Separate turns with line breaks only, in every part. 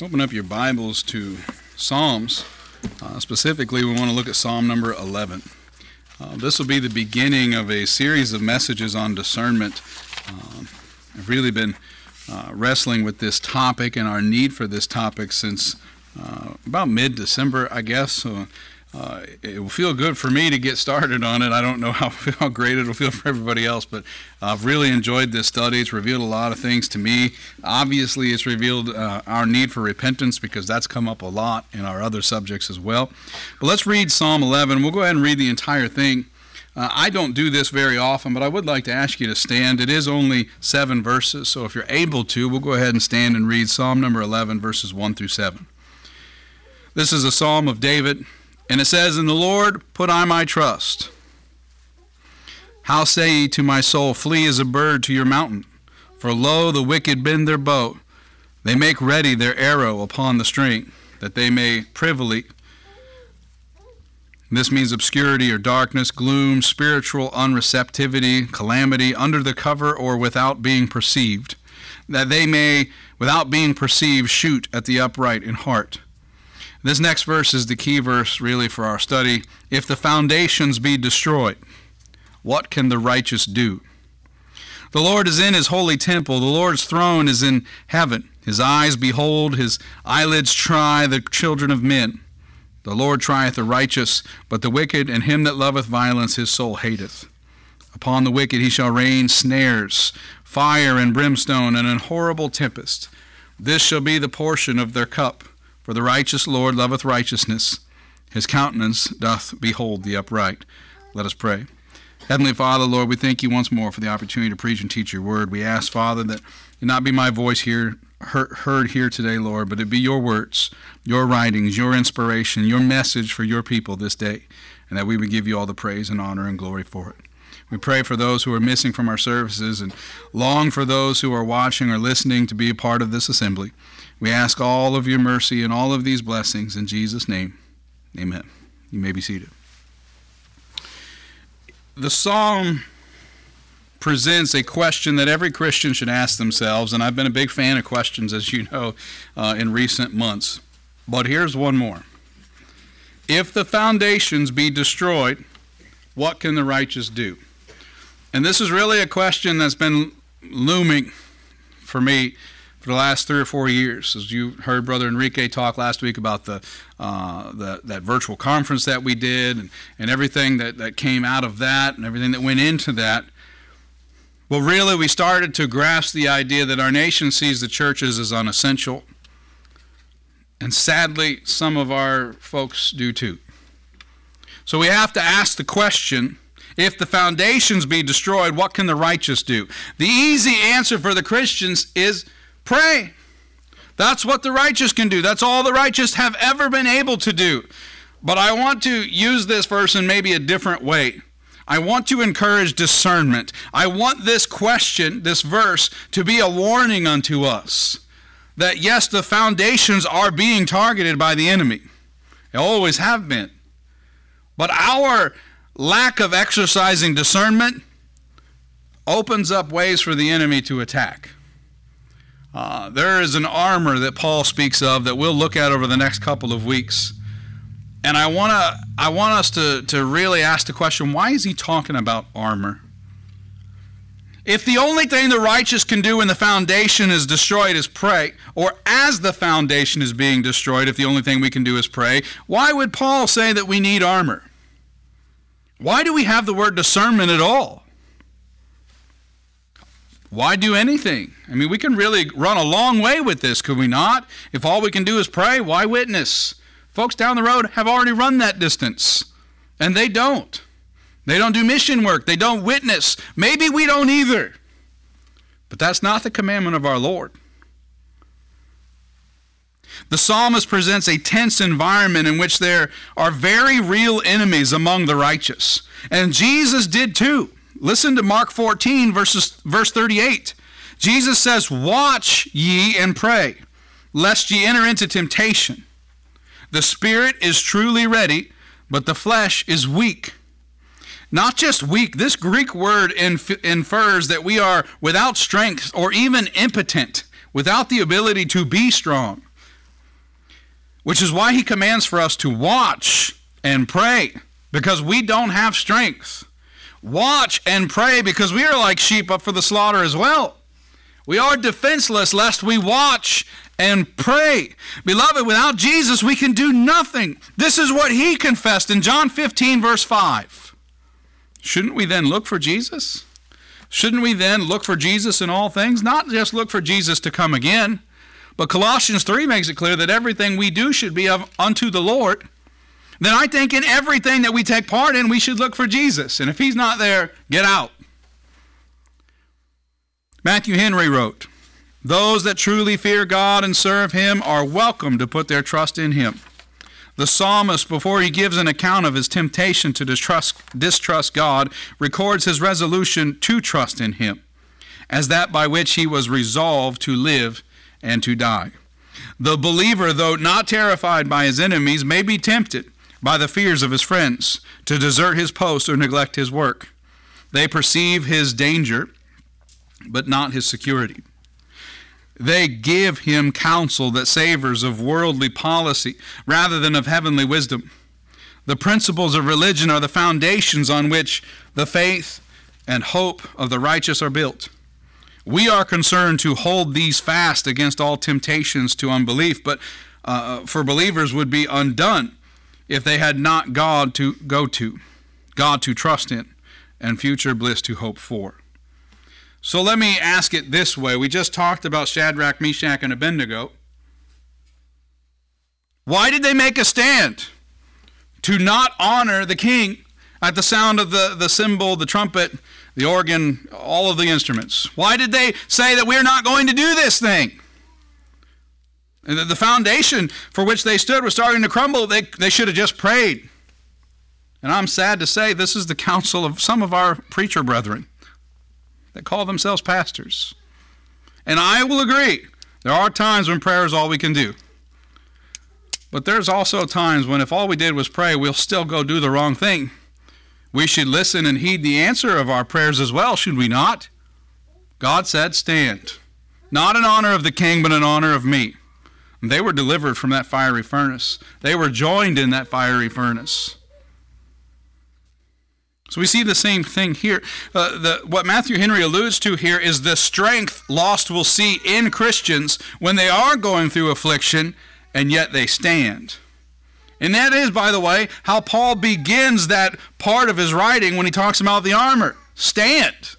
Open up your Bibles to Psalms. Uh, specifically, we want to look at Psalm number 11. Uh, this will be the beginning of a series of messages on discernment. Uh, I've really been uh, wrestling with this topic and our need for this topic since uh, about mid December, I guess. So uh, it will feel good for me to get started on it. I don't know how, how great it'll feel for everybody else, but I've really enjoyed this study. It's revealed a lot of things to me. Obviously, it's revealed uh, our need for repentance because that's come up a lot in our other subjects as well. But let's read Psalm 11. We'll go ahead and read the entire thing. Uh, I don't do this very often, but I would like to ask you to stand. It is only seven verses, so if you're able to, we'll go ahead and stand and read Psalm number 11, verses 1 through 7. This is a psalm of David. And it says, In the Lord put I my trust. How say ye to my soul, Flee as a bird to your mountain? For lo, the wicked bend their bow. They make ready their arrow upon the string, that they may privily. This means obscurity or darkness, gloom, spiritual unreceptivity, calamity, under the cover or without being perceived, that they may, without being perceived, shoot at the upright in heart. This next verse is the key verse, really, for our study. If the foundations be destroyed, what can the righteous do? The Lord is in his holy temple. The Lord's throne is in heaven. His eyes behold, his eyelids try the children of men. The Lord trieth the righteous, but the wicked and him that loveth violence his soul hateth. Upon the wicked he shall rain snares, fire and brimstone, and an horrible tempest. This shall be the portion of their cup. For the righteous Lord loveth righteousness. His countenance doth behold the upright. Let us pray. Heavenly Father, Lord, we thank you once more for the opportunity to preach and teach your word. We ask, Father, that it not be my voice here heard here today, Lord, but it be your words, your writings, your inspiration, your message for your people this day, and that we would give you all the praise and honor and glory for it. We pray for those who are missing from our services and long for those who are watching or listening to be a part of this assembly. We ask all of your mercy and all of these blessings in Jesus' name. Amen. You may be seated. The psalm presents a question that every Christian should ask themselves, and I've been a big fan of questions, as you know, uh, in recent months. But here's one more If the foundations be destroyed, what can the righteous do? And this is really a question that's been looming for me for the last three or four years. As you heard Brother Enrique talk last week about the, uh, the that virtual conference that we did and, and everything that, that came out of that and everything that went into that. Well, really, we started to grasp the idea that our nation sees the churches as unessential. And sadly, some of our folks do too. So we have to ask the question if the foundations be destroyed, what can the righteous do? The easy answer for the Christians is Pray. That's what the righteous can do. That's all the righteous have ever been able to do. But I want to use this verse in maybe a different way. I want to encourage discernment. I want this question, this verse, to be a warning unto us that yes, the foundations are being targeted by the enemy. They always have been. But our lack of exercising discernment opens up ways for the enemy to attack. Uh, there is an armor that Paul speaks of that we'll look at over the next couple of weeks. And I want to I want us to, to really ask the question why is he talking about armor? If the only thing the righteous can do when the foundation is destroyed is pray, or as the foundation is being destroyed, if the only thing we can do is pray, why would Paul say that we need armor? Why do we have the word discernment at all? Why do anything? I mean, we can really run a long way with this, could we not? If all we can do is pray, why witness? Folks down the road have already run that distance, and they don't. They don't do mission work, they don't witness. Maybe we don't either. But that's not the commandment of our Lord. The psalmist presents a tense environment in which there are very real enemies among the righteous. And Jesus did too. Listen to Mark 14, verses, verse 38. Jesus says, Watch ye and pray, lest ye enter into temptation. The spirit is truly ready, but the flesh is weak. Not just weak, this Greek word infers that we are without strength or even impotent, without the ability to be strong. which is why he commands for us to watch and pray because we don't have strength. Watch and pray because we are like sheep up for the slaughter as well. We are defenseless lest we watch and pray. Beloved, without Jesus, we can do nothing. This is what he confessed in John 15, verse 5. Shouldn't we then look for Jesus? Shouldn't we then look for Jesus in all things? Not just look for Jesus to come again, but Colossians 3 makes it clear that everything we do should be of, unto the Lord. Then I think in everything that we take part in, we should look for Jesus. And if he's not there, get out. Matthew Henry wrote, Those that truly fear God and serve him are welcome to put their trust in him. The psalmist, before he gives an account of his temptation to distrust, distrust God, records his resolution to trust in him, as that by which he was resolved to live and to die. The believer, though not terrified by his enemies, may be tempted by the fears of his friends to desert his post or neglect his work. They perceive his danger, but not his security. They give him counsel that savors of worldly policy rather than of heavenly wisdom. The principles of religion are the foundations on which the faith and hope of the righteous are built. We are concerned to hold these fast against all temptations to unbelief, but uh, for believers would be undone if they had not God to go to, God to trust in, and future bliss to hope for. So let me ask it this way. We just talked about Shadrach, Meshach, and Abednego. Why did they make a stand? To not honor the king at the sound of the, the cymbal, the trumpet, the organ, all of the instruments. Why did they say that we're not going to do this thing? And the foundation for which they stood was starting to crumble. They, they should have just prayed. And I'm sad to say this is the counsel of some of our preacher brethren that call themselves pastors. And I will agree, there are times when prayer is all we can do. But there's also times when if all we did was pray, we'll still go do the wrong thing. We should listen and heed the answer of our prayers as well, should we not? God said, Stand. Not in honor of the king, but in honor of me. They were delivered from that fiery furnace. They were joined in that fiery furnace. So we see the same thing here. Uh, the, what Matthew Henry alludes to here is the strength lost will see in Christians when they are going through affliction and yet they stand. And that is, by the way, how Paul begins that part of his writing when he talks about the armor. Stand.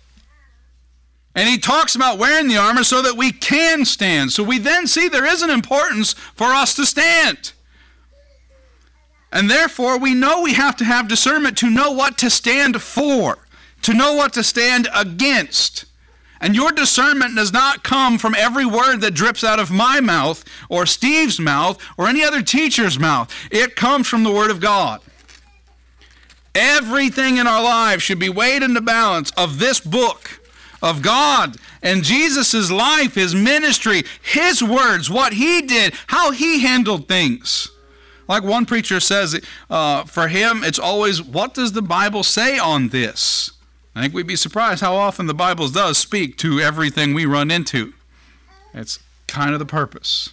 And he talks about wearing the armor so that we can stand. So we then see there is an importance for us to stand. And therefore, we know we have to have discernment to know what to stand for, to know what to stand against. And your discernment does not come from every word that drips out of my mouth or Steve's mouth or any other teacher's mouth. It comes from the Word of God. Everything in our lives should be weighed in the balance of this book of God and Jesus' life, his ministry, his words, what he did, how he handled things. Like one preacher says, uh, for him, it's always, what does the Bible say on this? I think we'd be surprised how often the Bible does speak to everything we run into. It's kind of the purpose.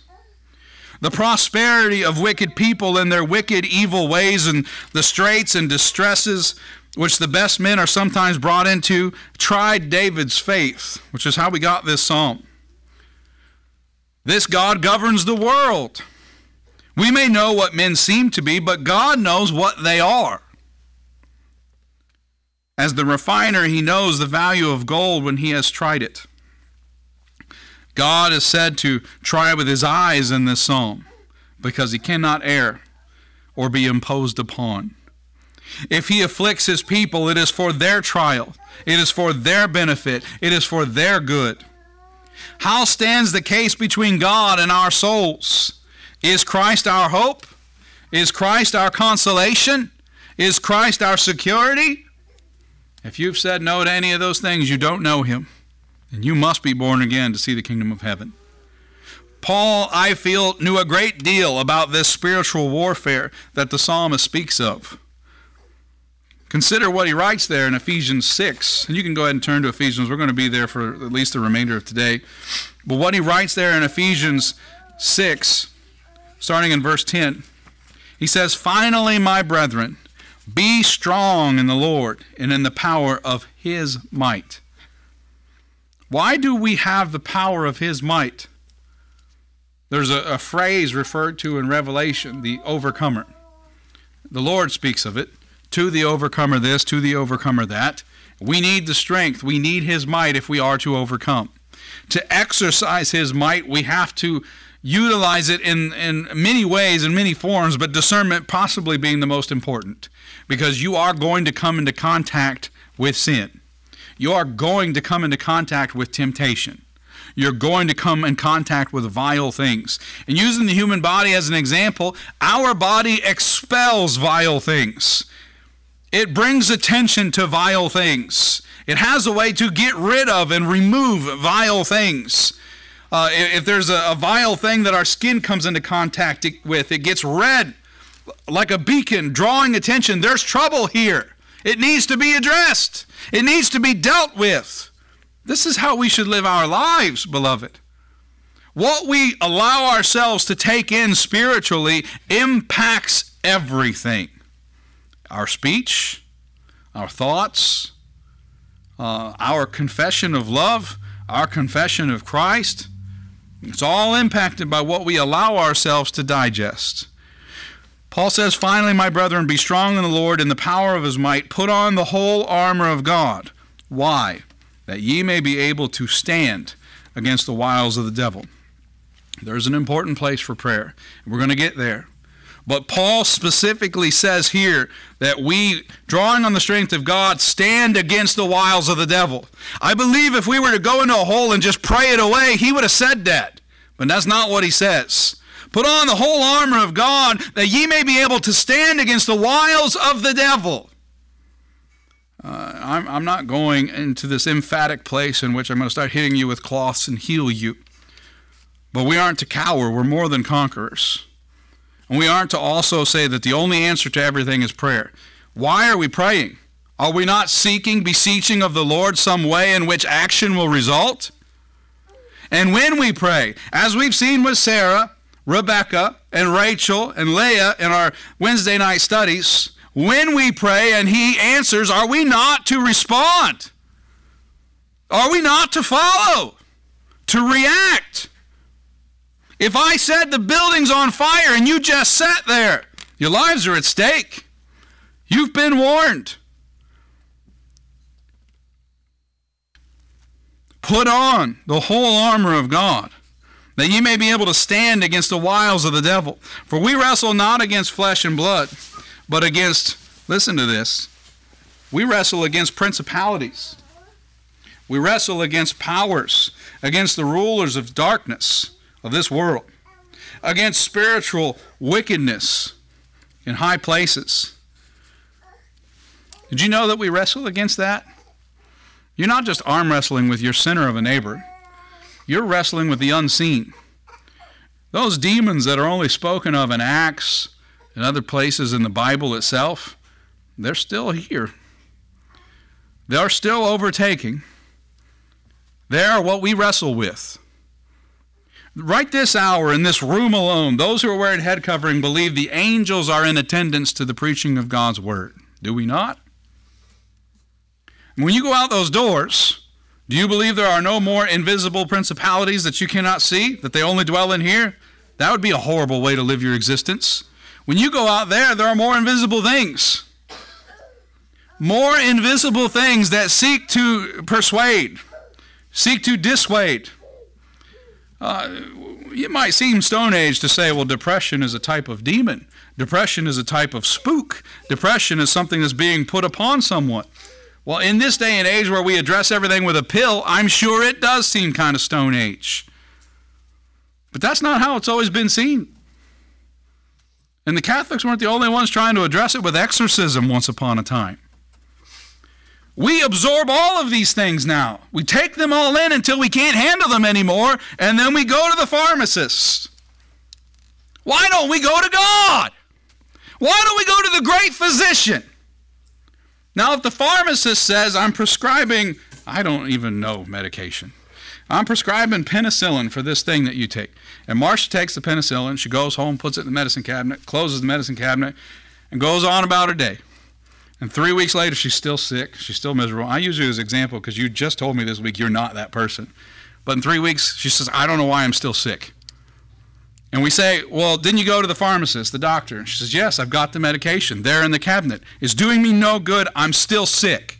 The prosperity of wicked people and their wicked, evil ways, and the straits and distresses which the best men are sometimes brought into, tried David's faith, which is how we got this psalm. This God governs the world. We may know what men seem to be, but God knows what they are. As the refiner, he knows the value of gold when he has tried it. God is said to try with his eyes in this psalm because he cannot err or be imposed upon. If he afflicts his people, it is for their trial, it is for their benefit, it is for their good. How stands the case between God and our souls? Is Christ our hope? Is Christ our consolation? Is Christ our security? If you've said no to any of those things, you don't know him. And you must be born again to see the kingdom of heaven. Paul, I feel, knew a great deal about this spiritual warfare that the psalmist speaks of. Consider what he writes there in Ephesians 6. And you can go ahead and turn to Ephesians. We're going to be there for at least the remainder of today. But what he writes there in Ephesians 6 starting in verse 10. He says, Finally, my brethren, be strong in the Lord and in the power of his might. Why do we have the power of his might? There's a, a, phrase referred to in Revelation, the overcomer. The Lord speaks of it. To the overcomer this, to the overcomer that. We need the strength. We need his might if we are to overcome. To exercise his might, we have to utilize it in, in many ways, in many forms, but discernment possibly being the most important because you are going to come into contact with sin. You are going to come into contact with temptation. You're going to come in contact with vile things. And using the human body as an example, our body expels vile things. It brings attention to vile things. It has a way to get rid of and remove vile things. Uh, if there's a, a, vile thing that our skin comes into contact with, it gets red like a beacon, drawing attention. There's trouble here. It needs to be addressed, it needs to be dealt with. This is how we should live our lives, beloved. What we allow ourselves to take in spiritually impacts everything our speech, our thoughts, uh, our confession of love, our confession of Christ. It's all impacted by what we allow ourselves to digest. Paul says, Finally, my brethren, be strong in the Lord in the power of his might. Put on the whole armor of God. Why? That ye may be able to stand against the wiles of the devil. There's an important place for prayer. We're going to get there. But Paul specifically says here that we, drawing on the strength of God, stand against the wiles of the devil. I believe if we were to go into a hole and just pray it away, he would have said that. But that's not what he says. Put on the whole armor of God that ye may be able to stand against the wiles of the devil. Uh, I'm, I'm not going into this emphatic place in which I'm going to start hitting you with cloths and heal you. But we aren't to cower, we're more than conquerors. And we aren't to also say that the only answer to everything is prayer. Why are we praying? Are we not seeking, beseeching of the Lord some way in which action will result? And when we pray, as we've seen with Sarah, Rebecca, and Rachel, and Leah in our Wednesday night studies, when we pray and He answers, are we not to respond? Are we not to follow? To react? If I said the building's on fire and you just sat there, your lives are at stake. You've been warned. Put on the whole armor of God, that ye may be able to stand against the wiles of the devil. For we wrestle not against flesh and blood, but against, listen to this, we wrestle against principalities. We wrestle against powers, against the rulers of darkness of this world, against spiritual wickedness in high places. Did you know that we wrestle against that? You're not just arm wrestling with your sinner of a neighbor, you're wrestling with the unseen. Those demons that are only spoken of in Acts and other places in the Bible itself, they're still here. They're still overtaking. They are what we wrestle with. Right this hour, in this room alone, those who are wearing head covering believe the angels are in attendance to the preaching of God's word. Do we not? When you go out those doors, do you believe there are no more invisible principalities that you cannot see, that they only dwell in here? That would be a horrible way to live your existence. When you go out there, there are more invisible things. More invisible things that seek to persuade, seek to dissuade, uh, it might seem Stone Age to say, well, depression is a type of demon. Depression is a type of spook. Depression is something that's being put upon someone. Well, in this day and age where we address everything with a pill, I'm sure it does seem kind of Stone Age. But that's not how it's always been seen. And the Catholics weren't the only ones trying to address it with exorcism once upon a time. We absorb all of these things now. We take them all in until we can't handle them anymore, and then we go to the pharmacist. Why don't we go to God? Why don't we go to the great physician? Now, if the pharmacist says, I'm prescribing, I don't even know medication, I'm prescribing penicillin for this thing that you take, And Marcia takes the penicillin. She goes home, puts it in the medicine cabinet, closes the medicine cabinet, and goes on about her day. And three weeks later, she's still sick. She's still miserable. I use you as an example because you just told me this week you're not that person. But in three weeks, she says, I don't know why I'm still sick. And we say, Well, didn't you go to the pharmacist, the doctor? She says, Yes, I've got the medication there in the cabinet. It's doing me no good. I'm still sick.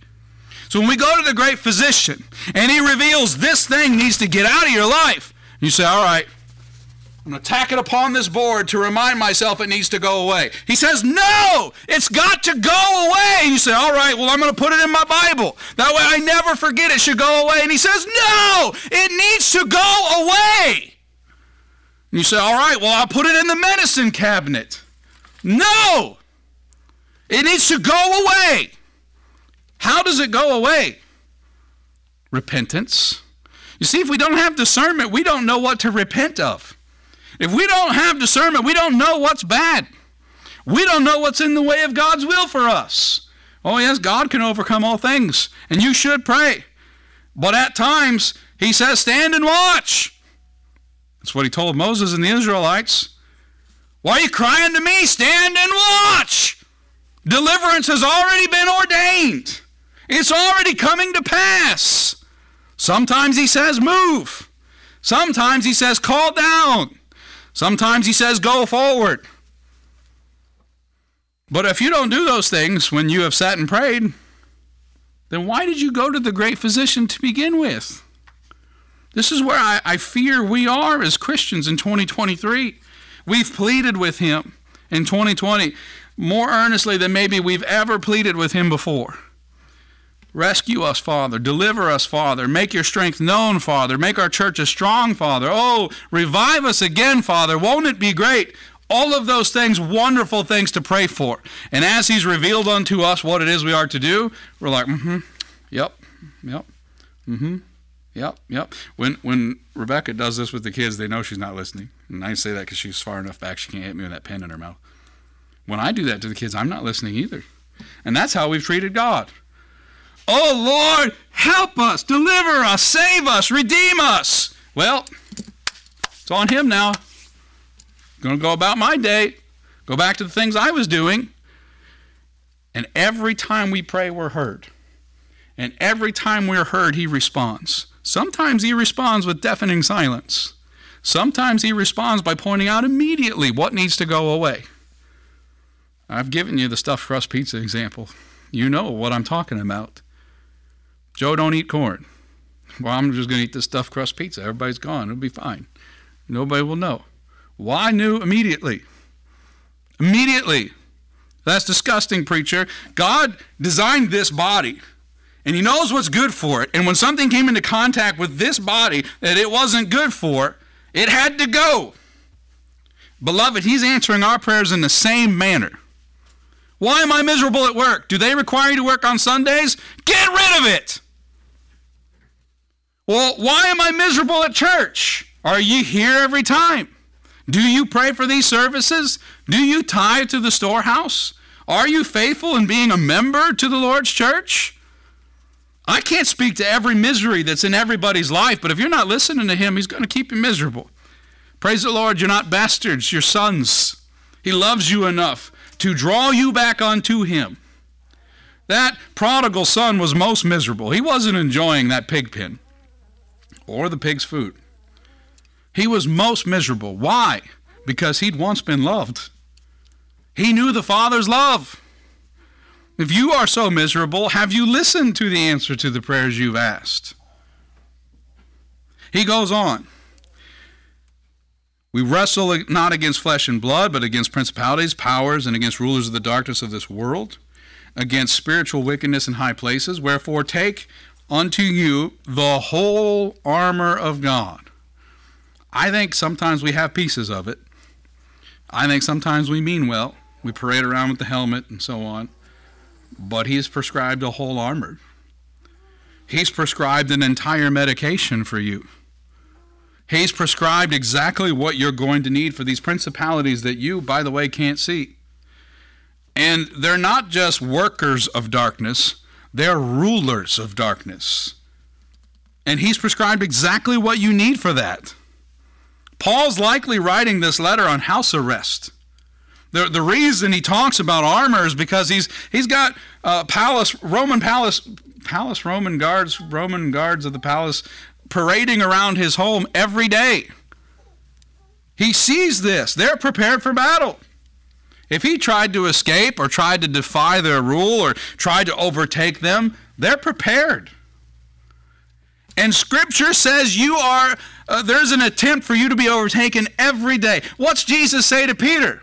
So when we go to the great physician and he reveals this thing needs to get out of your life, you say, All right, I'm going to tack it upon this board to remind myself it needs to go away. He says, No, it's got to go away. And you say, All right, well, I'm going to put it in my Bible. That way I never forget it should go away. And he says, No, it needs to go away. And you say, All right, well, I'll put it in the medicine cabinet. No, it needs to go away. How does it go away? Repentance. You see, if we don't have discernment, we don't know what to repent of. If we don't have discernment, we don't know what's bad. We don't know what's in the way of God's will for us. Oh, yes, God can overcome all things, and you should pray. But at times, He says, Stand and watch. That's what He told Moses and the Israelites. Why are you crying to me? Stand and watch. Deliverance has already been ordained, it's already coming to pass. Sometimes He says, Move. Sometimes He says, Call down. Sometimes he says, go forward. But if you don't do those things when you have sat and prayed, then why did you go to the great physician to begin with? This is where I, I fear we are as Christians in 2023. We've pleaded with him in 2020 more earnestly than maybe we've ever pleaded with him before. Rescue us, Father. Deliver us, Father. Make your strength known, Father. Make our church a strong, Father. Oh, revive us again, Father. Won't it be great? All of those things, wonderful things to pray for. And as He's revealed unto us what it is we are to do, we're like, mm hmm, yep, yep, mm hmm, yep, yep. When, when Rebecca does this with the kids, they know she's not listening. And I say that because she's far enough back she can't hit me with that pen in her mouth. When I do that to the kids, I'm not listening either. And that's how we've treated God. Oh Lord, help us, deliver us, save us, redeem us. Well, it's on Him now. Going to go about my day, go back to the things I was doing. And every time we pray, we're heard. And every time we're heard, He responds. Sometimes He responds with deafening silence. Sometimes He responds by pointing out immediately what needs to go away. I've given you the stuffed crust pizza example. You know what I'm talking about. Joe don't eat corn. Well, I'm just going to eat this stuffed crust pizza. Everybody's gone. It'll be fine. Nobody will know. Well, I knew immediately. Immediately. That's disgusting, preacher. God designed this body, and He knows what's good for it. And when something came into contact with this body that it wasn't good for, it had to go. Beloved, He's answering our prayers in the same manner. Why am I miserable at work? Do they require you to work on Sundays? Get rid of it. Well, why am I miserable at church? Are you here every time? Do you pray for these services? Do you tithe to the storehouse? Are you faithful in being a member to the Lord's church? I can't speak to every misery that's in everybody's life, but if you're not listening to Him, He's going to keep you miserable. Praise the Lord, you're not bastards, you're sons. He loves you enough to draw you back unto Him. That prodigal son was most miserable. He wasn't enjoying that pig pen or the pig's food. He was most miserable. Why? Because he'd once been loved. He knew the Father's love. If you are so miserable, have you listened to the answer to the prayers you've asked? He goes on. We wrestle not against flesh and blood, but against principalities, powers, and against rulers of the darkness of this world, against spiritual wickedness in high places. Wherefore, take unto you the whole armor of God. I think sometimes we have pieces of it. I think sometimes we mean well. We parade around with the helmet and so on. But He's prescribed a whole armor. He's prescribed an entire medication for you. He's prescribed exactly what you're going to need for these principalities that you, by the way, can't see. And they're not just workers of darkness, they're rulers of darkness. And He's prescribed exactly what you need for that. Paul's likely writing this letter on house arrest. The, the reason he talks about armor is because he's he's got uh, palace Roman palace palace Roman guards Roman guards of the palace parading around his home every day. He sees this. They're prepared for battle. If he tried to escape or tried to defy their rule or tried to overtake them, they're prepared. And Scripture says you are, uh, there's an attempt for you to be overtaken every day. What's Jesus say to Peter?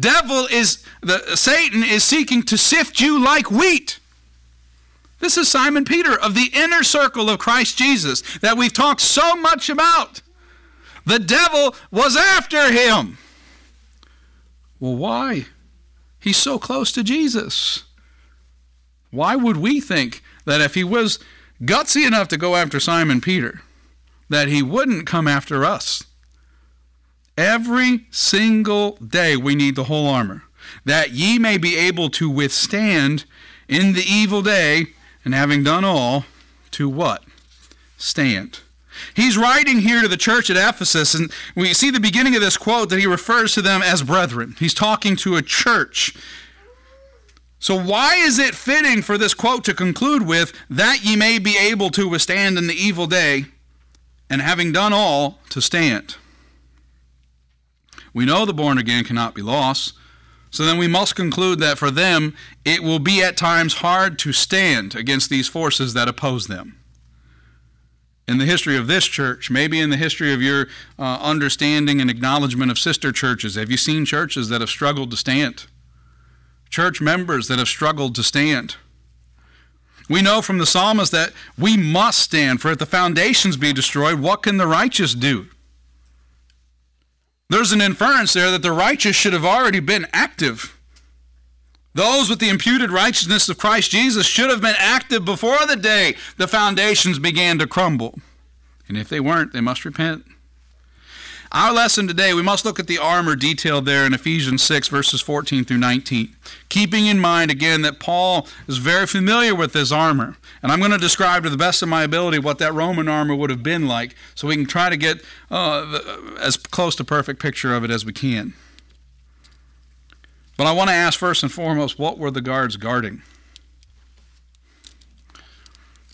Devil is, the Satan is seeking to sift you like wheat. This is Simon Peter of the inner circle of Christ Jesus that we've talked so much about. The devil was after him. Well, why? He's so close to Jesus. Why would we think that if he was gutsy enough to go after Simon Peter, that he wouldn't come after us? Every single day we need the whole armor, that ye may be able to withstand in the evil day, and having done all, to what? Stand. He's writing here to the church at Ephesus, and we see the beginning of this quote that he refers to them as brethren. He's talking to a church. So, why is it fitting for this quote to conclude with, that ye may be able to withstand in the evil day, and having done all, to stand? We know the born again cannot be lost. So then we must conclude that for them, it will be at times hard to stand against these forces that oppose them in the history of this church, maybe in the history of your uh, understanding and acknowledgement of sister churches, have you seen churches that have struggled to stand? Church members that have struggled to stand? We know from the psalmist that we must stand, for if the foundations be destroyed, what can the righteous do? There's an inference there that the righteous should have already been active. Those with the imputed righteousness of Christ Jesus should have been active before the day the foundations began to crumble. And if they weren't, they must repent. Our lesson today, we must look at the armor detailed there in Ephesians 6, verses 14 through 19. Keeping in mind, again, that Paul is very familiar with this armor. And I'm going to describe to the best of my ability what that Roman armor would have been like so we can try to get uh, as close to perfect picture of it as we can. But I want to ask first and foremost what were the guards guarding?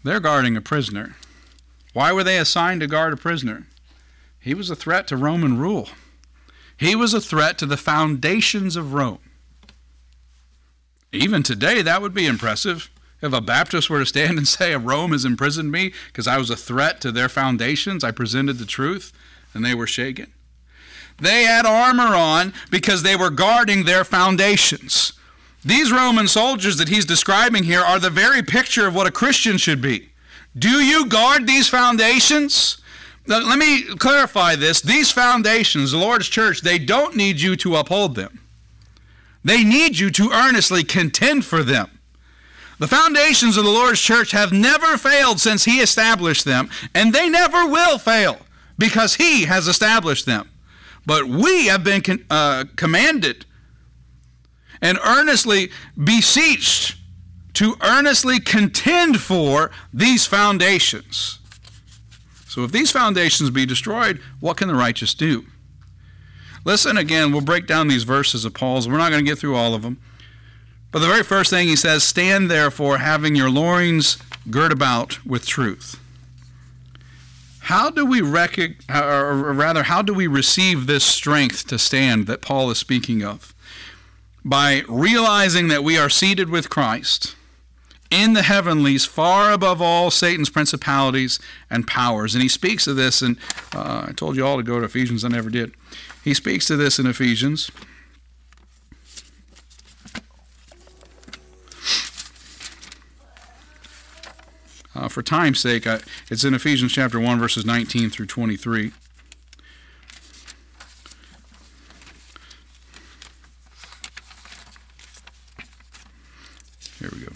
They're guarding a prisoner. Why were they assigned to guard a prisoner? He was a threat to Roman rule. He was a threat to the foundations of Rome. Even today, that would be impressive. If a Baptist were to stand and say, Rome has imprisoned me because I was a threat to their foundations, I presented the truth, and they were shaken. They had armor on because they were guarding their foundations. These Roman soldiers that he's describing here are the very picture of what a Christian should be. Do you guard these foundations? Let me clarify this. These foundations, the Lord's church, they don't need you to uphold them. They need you to earnestly contend for them. The foundations of the Lord's church have never failed since He established them, and they never will fail because He has established them. But we have been con- uh, commanded and earnestly beseeched to earnestly contend for these foundations. So, if these foundations be destroyed, what can the righteous do? Listen again, we'll break down these verses of Paul's. We're not going to get through all of them. But the very first thing he says, Stand therefore, having your loins girt about with truth. How do we recognize, or rather, how do we receive this strength to stand that Paul is speaking of? By realizing that we are seated with Christ in the heavenlies, far above all Satan's principalities and powers. And he speaks of this, and uh, I told you all to go to Ephesians, I never did. He speaks to this in Ephesians. Uh, for time's sake, I, it's in Ephesians chapter 1, verses 19 through 23. Here we go.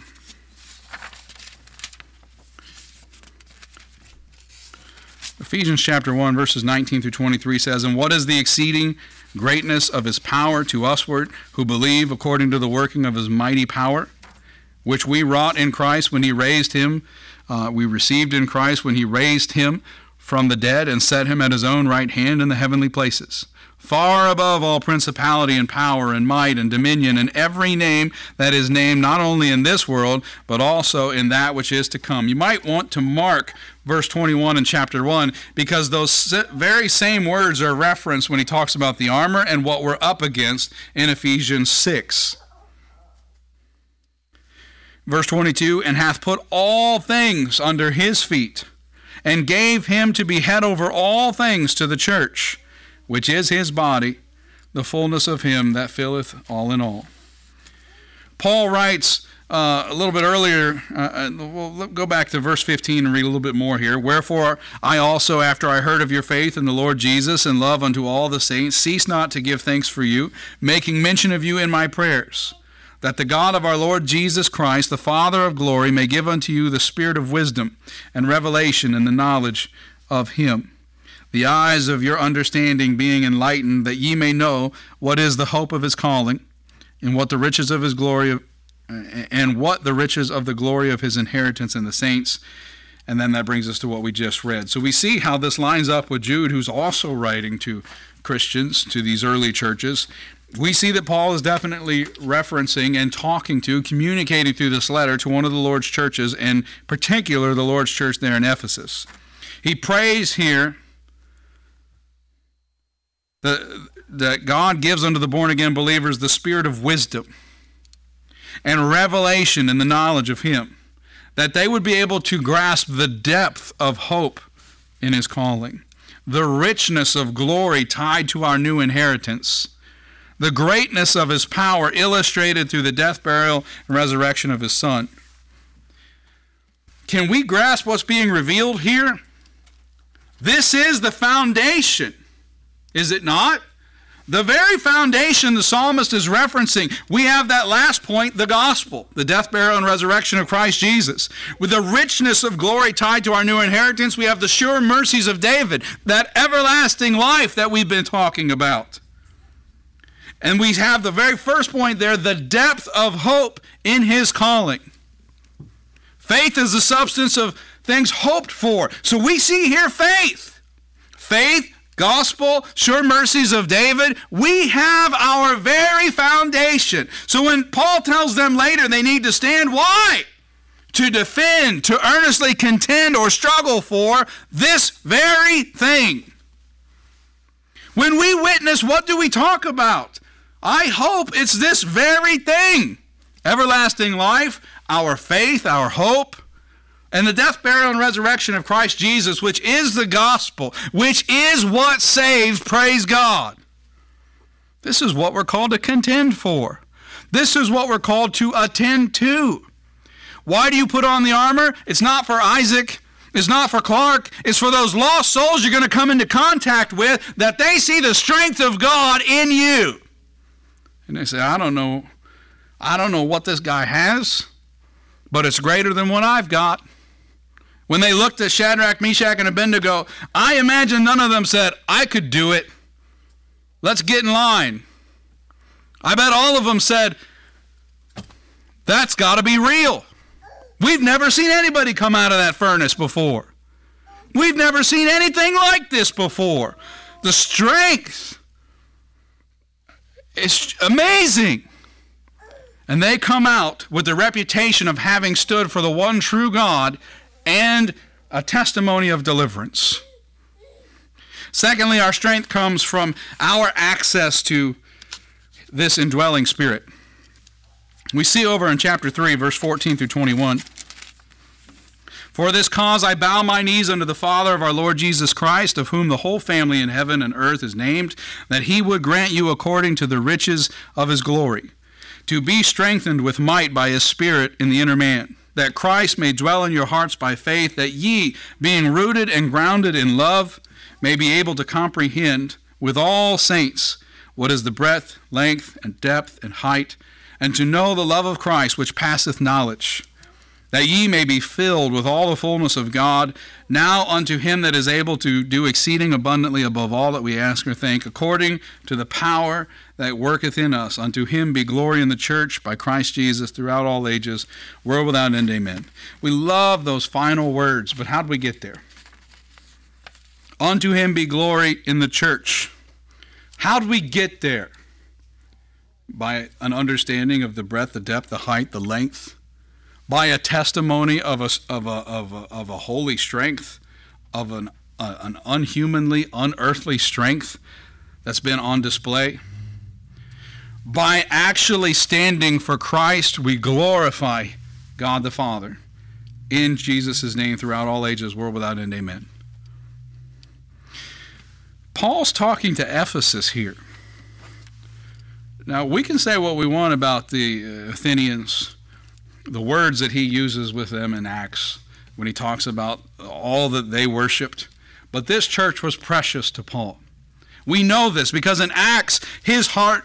Ephesians chapter 1, verses 19 through 23 says, And what is the exceeding greatness of his power to usward who believe according to the working of his mighty power, which we wrought in Christ when he raised him uh, we received in Christ when He raised Him from the dead and set him at his own right hand in the heavenly places, far above all principality and power and might and dominion and every name that is named not only in this world, but also in that which is to come. You might want to mark verse 21 in chapter 1 because those very same words are referenced when he talks about the armor and what we're up against in Ephesians 6. Verse 22 and hath put all things under his feet and gave him to be head over all things to the church, which is his body, the fullness of him that filleth all in all. Paul writes uh, a little bit earlier, uh, uh we'll go back to verse 15 and read a little bit more here. Wherefore, I also, after I heard of your faith in the Lord Jesus and love unto all the saints, cease not to give thanks for you, making mention of you in my prayers that the God of our Lord Jesus Christ, the Father of glory, may give unto you the spirit of wisdom and revelation and the knowledge of him. The eyes of your understanding being enlightened, that ye may know what is the hope of his calling, and what the riches of his glory, and what the riches of the glory of his inheritance in the saints. And then that brings us to what we just read. So we see how this lines up with Jude, who's also writing to Christians, to these early churches we see that Paul is definitely referencing and talking to, communicating through this letter to one of the Lord's churches, in particular the Lord's church there in Ephesus. He prays here that, that God gives unto the born again believers the spirit of wisdom and revelation in the knowledge of Him, that they would be able to grasp the depth of hope in His calling, the richness of glory tied to our new inheritance the greatness of his power illustrated through the death, burial, and resurrection of his son. Can we grasp what's being revealed here? This is the foundation, is it not? The very foundation the psalmist is referencing, we have that last point, the gospel, the death, burial, and resurrection of Christ Jesus. With the richness of glory tied to our new inheritance, we have the sure mercies of David, that everlasting life that we've been talking about. And we have the very first point there the depth of hope in his calling. Faith is the substance of things hoped for. So we see here faith. Faith, gospel, sure mercies of David. We have our very foundation. So when Paul tells them later they need to stand, why? To defend, to earnestly contend or struggle for this very thing. When we witness, what do we talk about? I hope it's this very thing everlasting life, our faith, our hope, and the death, burial, and resurrection of Christ Jesus, which is the gospel, which is what saves, praise God. This is what we're called to contend for. This is what we're called to attend to. Why do you put on the armor? It's not for Isaac. It's not for Clark. It's for those lost souls you're going to come into contact with that they see the strength of God in you. And they say, I don't know, I don't know what this guy has, but it's greater than what I've got. When they looked at Shadrach, Meshach, and Abednego, I imagine none of them said, I could do it. Let's get in line. I bet all of them said, That's got to be real. We've never seen anybody come out of that furnace before. We've never seen anything like this before. The strength it's amazing. And they come out with the reputation of having stood for the one true God and a testimony of deliverance. Secondly, our strength comes from our access to this indwelling spirit. We see over in chapter 3, verse 14 through 21. For this cause I bow my knees unto the Father of our Lord Jesus Christ, of whom the whole family in heaven and earth is named, that he would grant you according to the riches of his glory, to be strengthened with might by his Spirit in the inner man, that Christ may dwell in your hearts by faith, that ye, being rooted and grounded in love, may be able to comprehend with all saints what is the breadth, length, and depth, and height, and to know the love of Christ which passeth knowledge that ye may be filled with all the fullness of God. Now unto him that is able to do exceeding abundantly above all that we ask or think, according to the power that worketh in us. Unto him be glory in the church by Christ Jesus throughout all ages, world without end. Amen. We love those final words, but how do we get there? Unto him be glory in the church. How do we get there? By an understanding of the breadth, the depth, the height, the length. By a testimony of a, of a, of a, of a holy strength, of an, an unhumanly, unearthly strength that's been on display. By actually standing for Christ, we glorify God the Father. In Jesus' name, throughout all ages, world without end, amen. Paul's talking to Ephesus here. Now, we can say what we want about the uh, Athenians, the words that he uses with them in Acts when he talks about all that they worshiped, but this church was precious to Paul. We know this because in Acts, his heart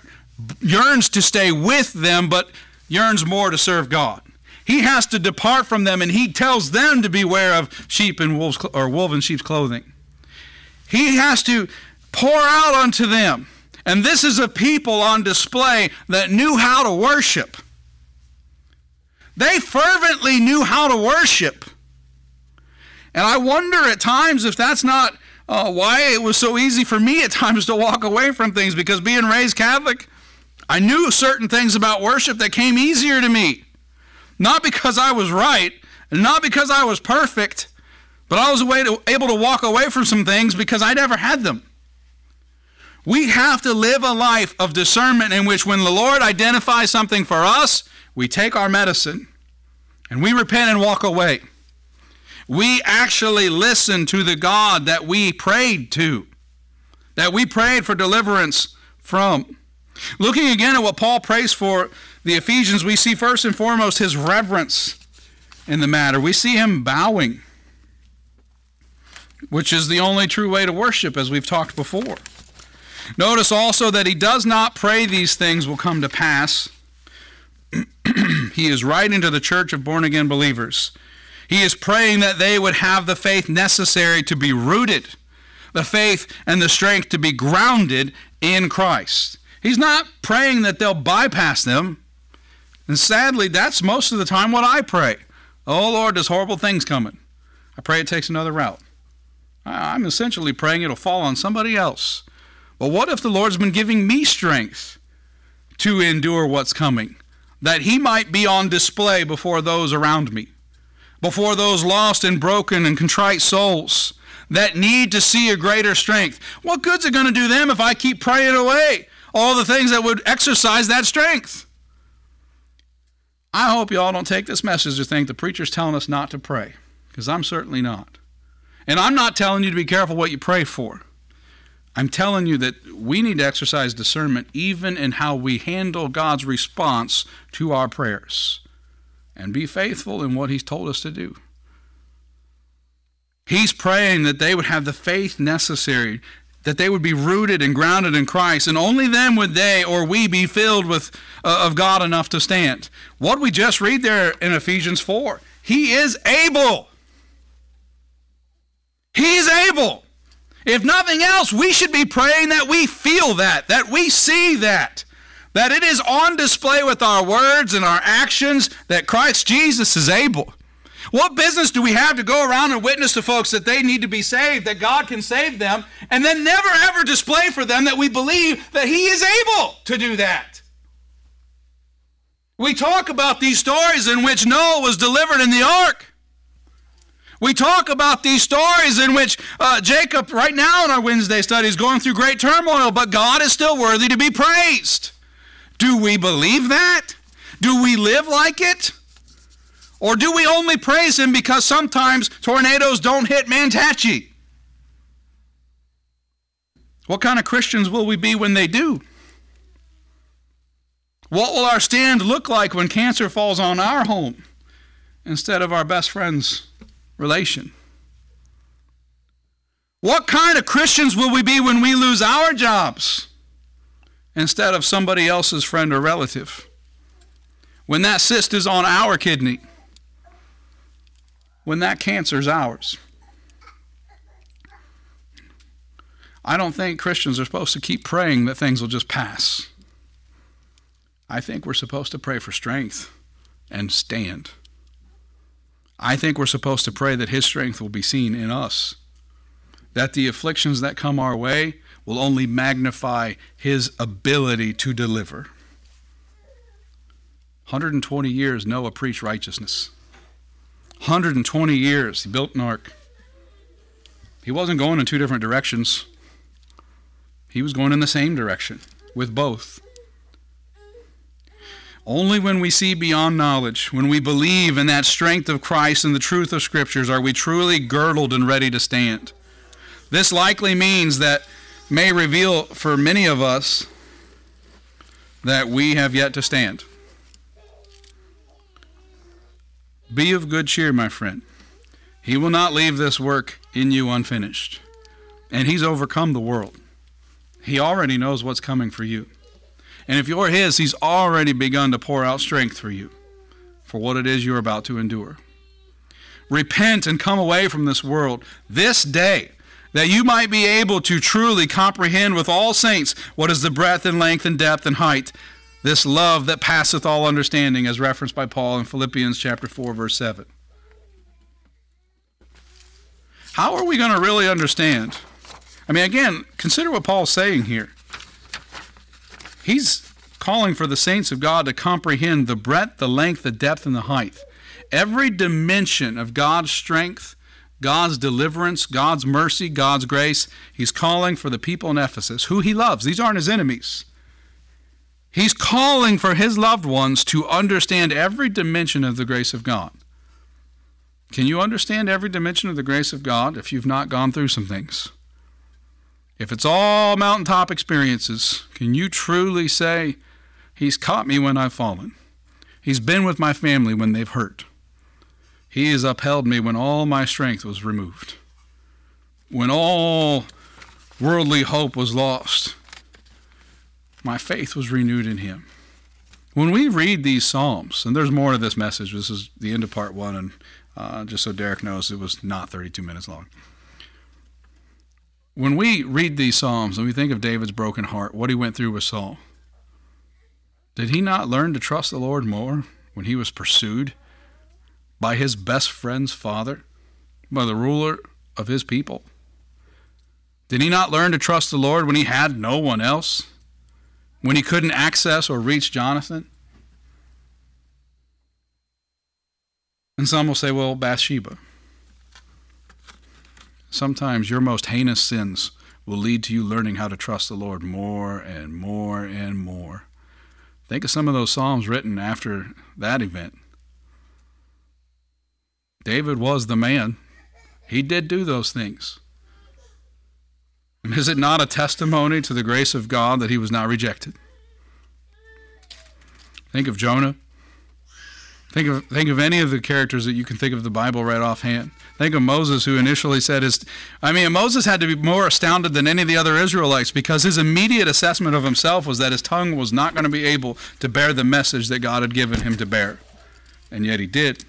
yearns to stay with them, but yearns more to serve God. He has to depart from them, and he tells them to beware of sheep and wolves or wolf in sheep's clothing. He has to pour out unto them. And this is a people on display that knew how to worship. They fervently knew how to worship. And I wonder at times if that's not uh, why it was so easy for me at times to walk away from things because being raised Catholic, I knew certain things about worship that came easier to me. Not because I was right, and not because I was perfect, but I was able to walk away from some things because I never had them. We have to live a life of discernment in which, when the Lord identifies something for us, we take our medicine and we repent and walk away. We actually listen to the God that we prayed to, that we prayed for deliverance from. Looking again at what Paul prays for the Ephesians, we see first and foremost his reverence in the matter. We see him bowing, which is the only true way to worship, as we've talked before. Notice also that he does not pray these things will come to pass. he is writing to the church of born again believers. He is praying that they would have the faith necessary to be rooted, the faith and the strength to be grounded in Christ. He's not praying that they'll bypass them. And sadly, that's most of the time what I pray. Oh Lord, there's horrible things coming. I pray it takes another route. I'm essentially praying it'll fall on somebody else. But what if the Lord's been giving me strength to endure what's coming? That He might be on display before those around me, before those lost and broken and contrite souls that need to see a greater strength. What good's it going to do them if I keep praying away all the things that would exercise that strength? I hope y'all don't take this message to think the preacher's telling us not to pray, because I'm certainly not. And I'm not telling you to be careful what you pray for. I'm telling you that we need to exercise discernment even in how we handle God's response to our prayers and be faithful in what He's told us to do. He's praying that they would have the faith necessary, that they would be rooted and grounded in Christ, and only then would they or we be filled with uh, of God enough to stand. What we just read there in Ephesians 4, He is able. He's able. If nothing else, we should be praying that we feel that, that we see that, that it is on display with our words and our actions that Christ Jesus is able. What business do we have to go around and witness to folks that they need to be saved, that God can save them, and then never ever display for them that we believe that He is able to do that? We talk about these stories in which Noah was delivered in the ark. We talk about these stories in which uh, Jacob, right now in our Wednesday study, is going through great turmoil, but God is still worthy to be praised. Do we believe that? Do we live like it? Or do we only praise Him because sometimes tornadoes don't hit Manatee? What kind of Christians will we be when they do? What will our stand look like when cancer falls on our home instead of our best friend's relation. What kind of Christians will we be when we lose our jobs instead of somebody else's friend or relative? When that cyst is on our kidney? When that cancer is ours? I don't think Christians are supposed to keep praying that things will just pass. I think we're supposed to pray for strength and stand. I think we're supposed to pray that His strength will be seen in us, that the afflictions that come our way will only magnify his ability to deliver. 120 years, Noah preached righteousness. 120 years, he built an ark. He wasn't going in two different directions, he was going in the same direction with both. Only when we see beyond knowledge, when we believe in that strength of Christ and the truth of Scriptures, are we truly girdled and ready to stand. This likely means that may reveal for many of us that we have yet to stand. Be of good cheer, my friend. He will not leave this work in you unfinished. And He's overcome the world. He already knows what's coming for you. And if you're His, He's already begun to pour out strength for you for what it is you're about to endure. Repent and come away from this world this day, that you might be able to truly comprehend with all saints what is the breadth and length and depth and height, this love that passeth all understanding, as referenced by Paul in Philippians chapter 4, verse 7. How are we going to really understand? I mean, again, consider what Paul's saying here. He's calling for the saints of God to comprehend the breadth, the length, the depth, and the height. Every dimension of God's strength, God's deliverance, God's mercy, God's grace. He's calling for the people in Ephesus, who he loves. These aren't his enemies. He's calling for his loved ones to understand every dimension of the grace of God. Can you understand every dimension of the grace of God if you've not gone through some things? If it's all mountaintop experiences, can you truly say, He's caught me when I've fallen? He's been with my family when they've hurt. He has upheld me when all my strength was removed. When all worldly hope was lost, my faith was renewed in Him. When we read these Psalms, and there's more to this message, this is the end of part one, and uh, just so Derek knows, it was not 32 minutes long. When we read these Psalms and we think of David's broken heart, what he went through with Saul, did he not learn to trust the Lord more when he was pursued by his best friend's father, by the ruler of his people? Did he not learn to trust the Lord when he had no one else? When he couldn't access or reach Jonathan? And some will say, well, Bathsheba. Sometimes your most heinous sins will lead to you learning how to trust the Lord more and more and more. Think of some of those Psalms written after that event. David was the man. He did do those things. And is it not a testimony to the grace of God that he was not rejected? Think of Jonah. Think of think of any of the characters that you can think of the Bible right offhand. Think of Moses, who initially said his. I mean, Moses had to be more astounded than any of the other Israelites because his immediate assessment of himself was that his tongue was not going to be able to bear the message that God had given him to bear, and yet he did.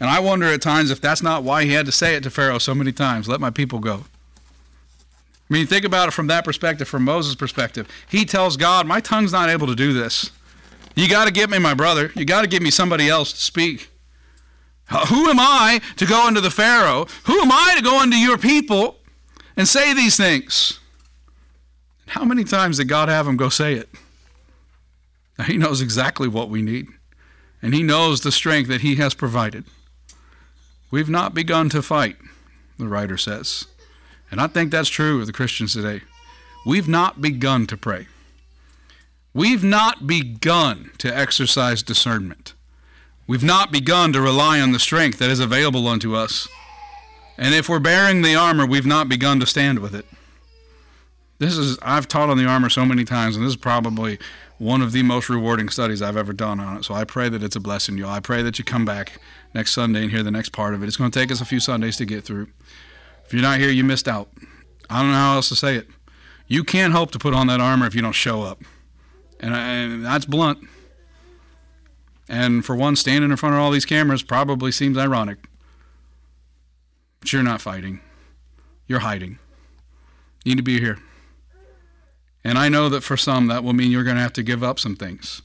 And I wonder at times if that's not why he had to say it to Pharaoh so many times. Let my people go. I mean, think about it from that perspective, from Moses' perspective. He tells God, My tongue's not able to do this. You got to give me my brother. You got to give me somebody else to speak. Who am I to go into the Pharaoh? Who am I to go into your people and say these things? How many times did God have him go say it? Now, he knows exactly what we need, and He knows the strength that He has provided. We've not begun to fight, the writer says. And I think that's true of the Christians today. We've not begun to pray. We've not begun to exercise discernment. We've not begun to rely on the strength that is available unto us. And if we're bearing the armor, we've not begun to stand with it. This is, I've taught on the armor so many times, and this is probably one of the most rewarding studies I've ever done on it. So I pray that it's a blessing to you. I pray that you come back next Sunday and hear the next part of it. It's going to take us a few Sundays to get through. If you're not here, you missed out. I don't know how else to say it. You can't hope to put on that armor if you don't show up. And, and that's blunt. And for one, standing in front of all these cameras probably seems ironic. But you're not fighting, you're hiding. You need to be here. And I know that for some, that will mean you're going to have to give up some things.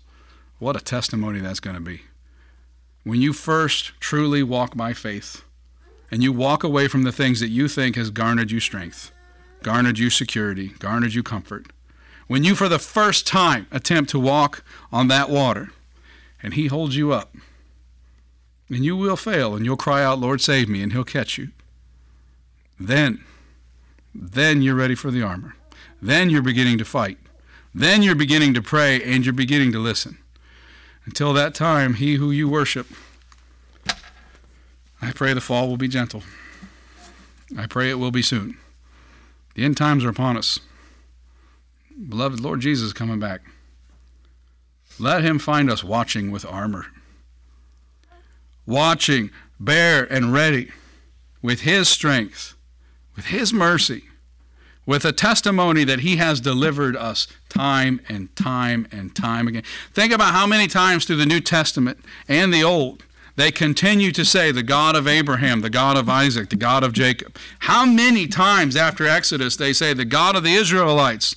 What a testimony that's going to be. When you first truly walk by faith and you walk away from the things that you think has garnered you strength, garnered you security, garnered you comfort. When you, for the first time, attempt to walk on that water, and He holds you up, and you will fail, and you'll cry out, Lord, save me, and He'll catch you. Then, then you're ready for the armor. Then you're beginning to fight. Then you're beginning to pray, and you're beginning to listen. Until that time, He who you worship I pray the fall will be gentle. I pray it will be soon. The end times are upon us. Beloved Lord Jesus is coming back. Let him find us watching with armor. Watching, bare and ready, with his strength, with his mercy, with a testimony that he has delivered us time and time and time again. Think about how many times through the New Testament and the Old they continue to say, the God of Abraham, the God of Isaac, the God of Jacob. How many times after Exodus they say, the God of the Israelites?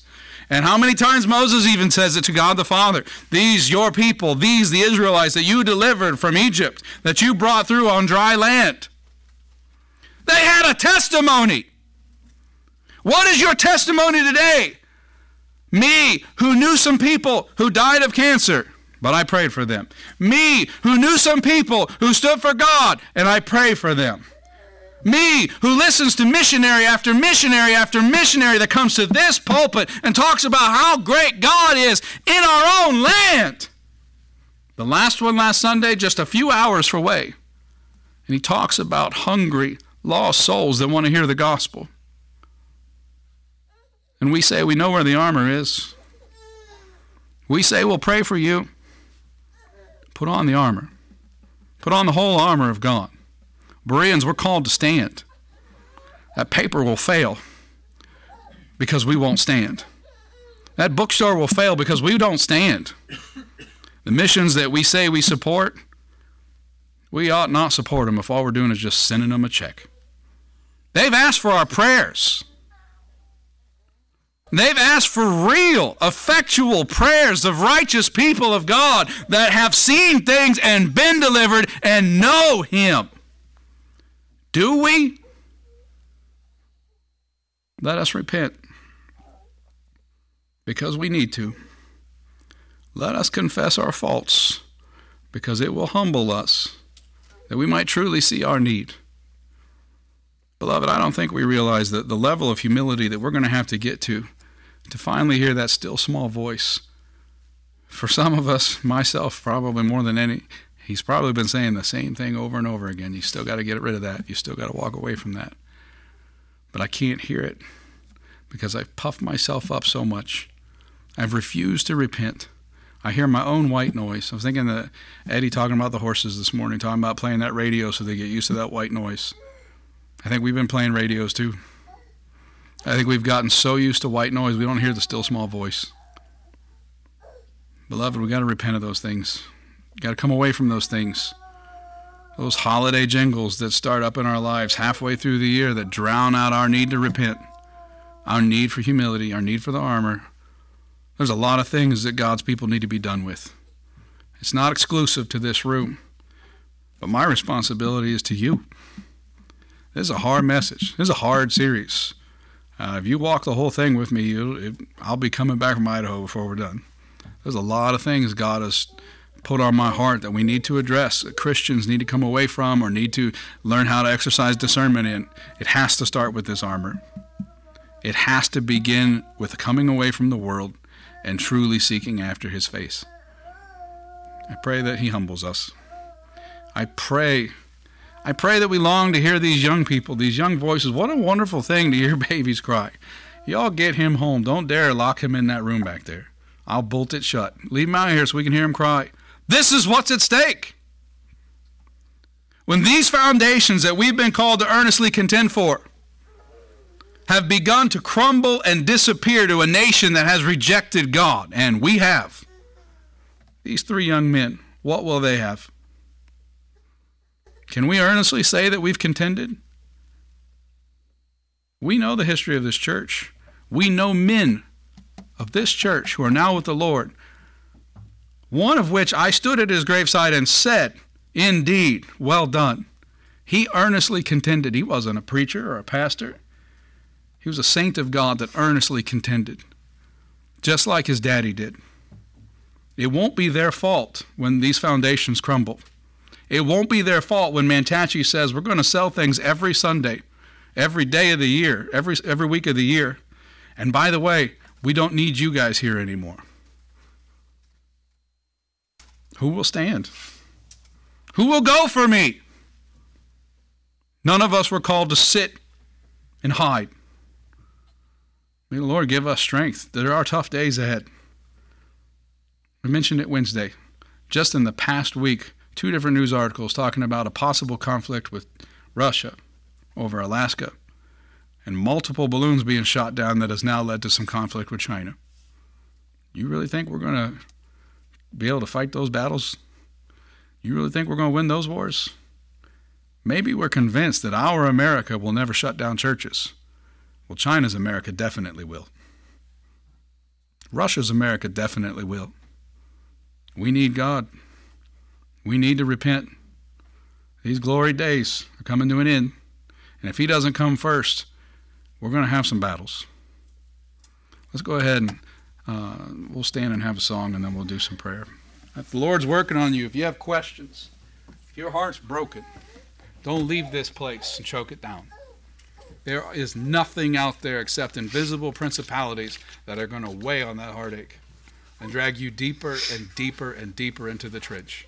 And how many times Moses even says it to God the Father? These, your people, these, the Israelites that you delivered from Egypt, that you brought through on dry land. They had a testimony. What is your testimony today? Me, who knew some people who died of cancer but I prayed for them. Me, who knew some people who stood for God, and I prayed for them. Me, who listens to missionary after missionary after missionary that comes to this pulpit and talks about how great God is in our own land. The last one last Sunday, just a few hours away. And he talks about hungry, lost souls that want to hear the gospel. And we say we know where the armor is. We say we'll pray for you. Put on the armor. Put on the whole armor of God. Bereans, we're called to stand. That paper will fail because we won't stand. That bookstore will fail because we don't stand. The missions that we say we support, we ought not support them if all we're doing is just sending them a check. They've asked for our prayers. They've asked for real, effectual prayers of righteous people of God that have seen things and been delivered and know Him. Do we? Let us repent because we need to. Let us confess our faults because it will humble us that we might truly see our need. Beloved, I don't think we realize that the level of humility that we're going to have to get to to finally hear that still small voice. For some of us, myself probably more than any, he's probably been saying the same thing over and over again. You still got to get rid of that. You still got to walk away from that. But I can't hear it because I've puffed myself up so much. I've refused to repent. I hear my own white noise. I was thinking that Eddie talking about the horses this morning, talking about playing that radio so they get used to that white noise. I think we've been playing radios too. I think we've gotten so used to white noise, we don't hear the still small voice. Beloved, we got to repent of those things. Got to come away from those things. Those holiday jingles that start up in our lives halfway through the year that drown out our need to repent, our need for humility, our need for the armor. There's a lot of things that God's people need to be done with. It's not exclusive to this room, but my responsibility is to you. This is a hard message. This is a hard series. Uh, if you walk the whole thing with me, it, I'll be coming back from Idaho before we're done. There's a lot of things God has put on my heart that we need to address, that Christians need to come away from or need to learn how to exercise discernment in. It has to start with this armor. It has to begin with coming away from the world and truly seeking after his face. I pray that he humbles us. I pray I pray that we long to hear these young people, these young voices. What a wonderful thing to hear babies cry. Y'all get him home. Don't dare lock him in that room back there. I'll bolt it shut. Leave him out here so we can hear him cry. This is what's at stake. When these foundations that we've been called to earnestly contend for have begun to crumble and disappear to a nation that has rejected God, and we have, these three young men, what will they have? Can we earnestly say that we've contended? We know the history of this church. We know men of this church who are now with the Lord, one of which I stood at his graveside and said, Indeed, well done. He earnestly contended. He wasn't a preacher or a pastor. He was a saint of God that earnestly contended, just like his daddy did. It won't be their fault when these foundations crumble. It won't be their fault when Mantachie says we're going to sell things every Sunday, every day of the year, every every week of the year. And by the way, we don't need you guys here anymore. Who will stand? Who will go for me? None of us were called to sit and hide. May the Lord give us strength. There are tough days ahead. I mentioned it Wednesday. Just in the past week, two different news articles talking about a possible conflict with Russia over Alaska and multiple balloons being shot down that has now led to some conflict with China. You really think we're going to be able to fight those battles? You really think we're going to win those wars? Maybe we're convinced that our America will never shut down churches. Well, China's America definitely will. Russia's America definitely will. We need God. We need to repent. These glory days are coming to an end. And if He doesn't come first, we're going to have some battles. Let's go ahead and uh, we'll stand and have a song and then we'll do some prayer. If the Lord's working on you, if you have questions, if your heart's broken, don't leave this place and choke it down. There is nothing out there except invisible principalities that are going to weigh on that heartache and drag you deeper and deeper and deeper into the trench.